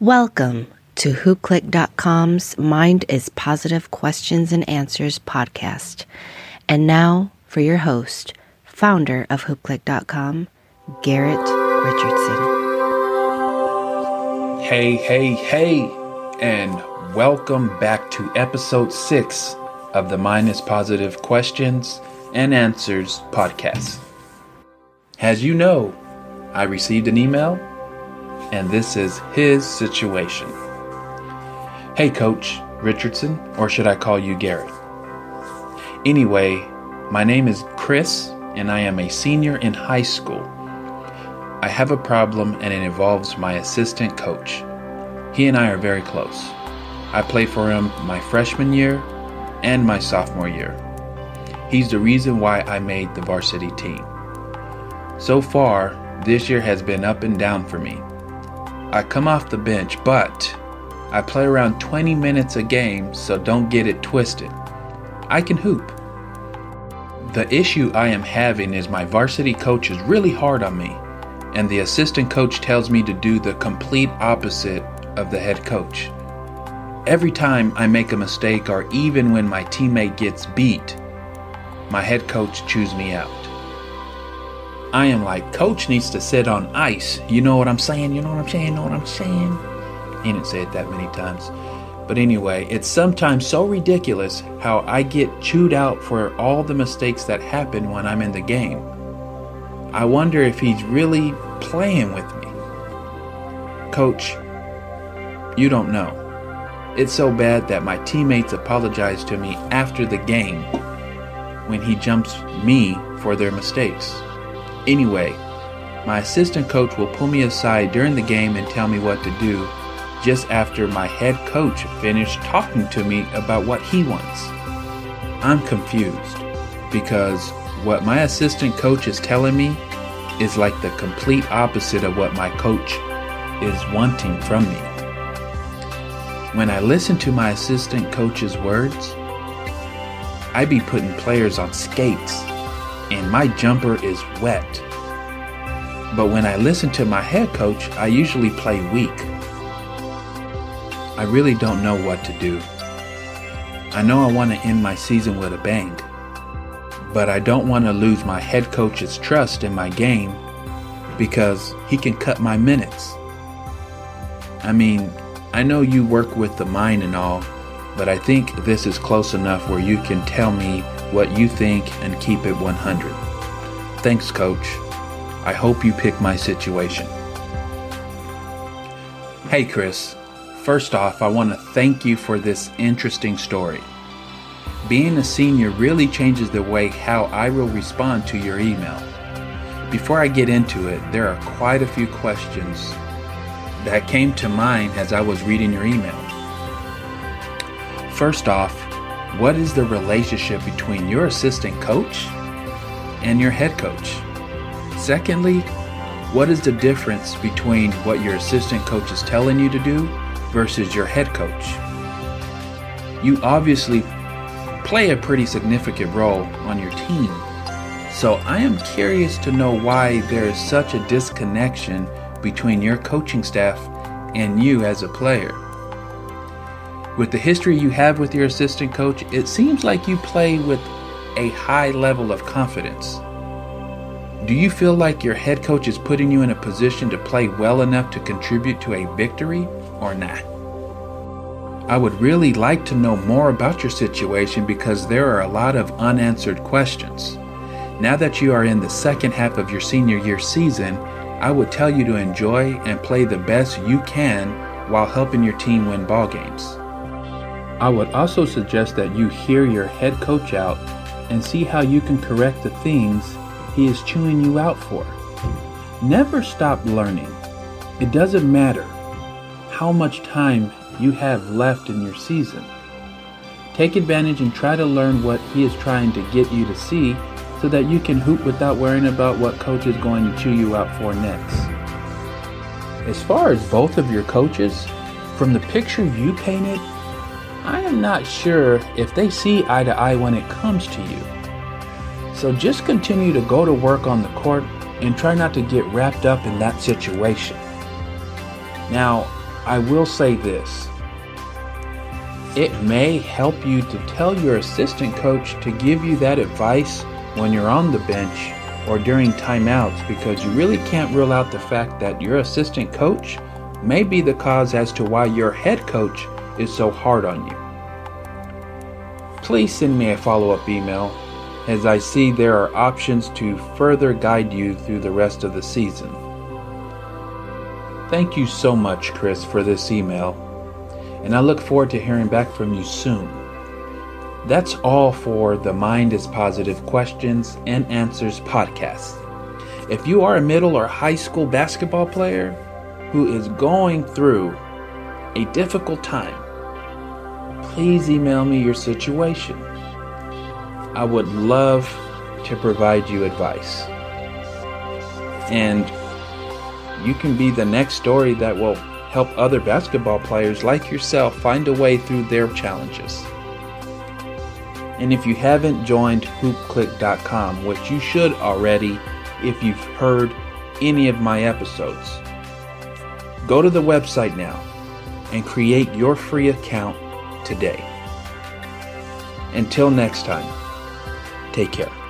Welcome to hoopcliq.com's Mind is Positive Questions and Answers podcast. And now for your host, founder of hoopcliq.com, Garrett Richardson. Hey, hey, hey, and welcome back to episode six of the Mind is Positive Questions and Answers podcast. As you know, I received an email and this is his situation. Hey, Coach Richardson, or should I call you Garrett? Anyway, my name is Chris, and I am a senior in high school. I have a problem, and it involves my assistant coach. He and I are very close. I play for him my freshman year and my sophomore year. He's the reason why I made the varsity team. So far, this year has been up and down for me. I come off the bench, but I play around 20 minutes a game, so don't get it twisted. I can hoop. The issue I am having is my varsity coach is really hard on me, and the assistant coach tells me to do the complete opposite of the head coach. Every time I make a mistake, or even when my teammate gets beat, my head coach chews me out. I am like, Coach needs to sit on ice. You know what I'm saying? You know what I'm saying? You know what I'm saying? He didn't say it that many times. But anyway, it's sometimes so ridiculous how I get chewed out for all the mistakes that happen when I'm in the game. I wonder if he's really playing with me. Coach, you don't know. It's so bad that my teammates apologize to me after the game when he jumps me for their mistakes. Anyway, my assistant coach will pull me aside during the game and tell me what to do just after my head coach finished talking to me about what he wants. I'm confused because what my assistant coach is telling me is like the complete opposite of what my coach is wanting from me. When I listen to my assistant coach's words, I be putting players on skates and my jumper is wet. But when I listen to my head coach, I usually play weak. I really don't know what to do. I know I want to end my season with a bang, but I don't want to lose my head coach's trust in my game because he can cut my minutes. I mean, I know you work with the mind and all, but I think this is close enough where you can tell me what you think and keep it 100. Thanks, coach. I hope you pick my situation. Hey, Chris. First off, I want to thank you for this interesting story. Being a senior really changes the way how I will respond to your email. Before I get into it, there are quite a few questions that came to mind as I was reading your email. First off, what is the relationship between your assistant coach and your head coach? Secondly, what is the difference between what your assistant coach is telling you to do versus your head coach? You obviously play a pretty significant role on your team. So I am curious to know why there is such a disconnection between your coaching staff and you as a player. With the history you have with your assistant coach, it seems like you play with a high level of confidence. Do you feel like your head coach is putting you in a position to play well enough to contribute to a victory or not? I would really like to know more about your situation because there are a lot of unanswered questions. Now that you are in the second half of your senior year season, I would tell you to enjoy and play the best you can while helping your team win ball games. I would also suggest that you hear your head coach out and see how you can correct the things he is chewing you out for. Never stop learning. It doesn't matter how much time you have left in your season. Take advantage and try to learn what he is trying to get you to see so that you can hoop without worrying about what coach is going to chew you out for next. As far as both of your coaches, from the picture you painted, I am not sure if they see eye to eye when it comes to you. So just continue to go to work on the court and try not to get wrapped up in that situation. Now, I will say this it may help you to tell your assistant coach to give you that advice when you're on the bench or during timeouts because you really can't rule out the fact that your assistant coach may be the cause as to why your head coach is so hard on you. Please send me a follow up email as I see there are options to further guide you through the rest of the season. Thank you so much, Chris, for this email and I look forward to hearing back from you soon. That's all for the Mind is Positive Questions and Answers podcast. If you are a middle or high school basketball player who is going through a difficult time, please email me your situation. I would love to provide you advice. And you can be the next story that will help other basketball players like yourself find a way through their challenges. And if you haven't joined hoopcliq.com, which you should already if you've heard any of my episodes, go to the website now and create your free account today. Until next time, take care.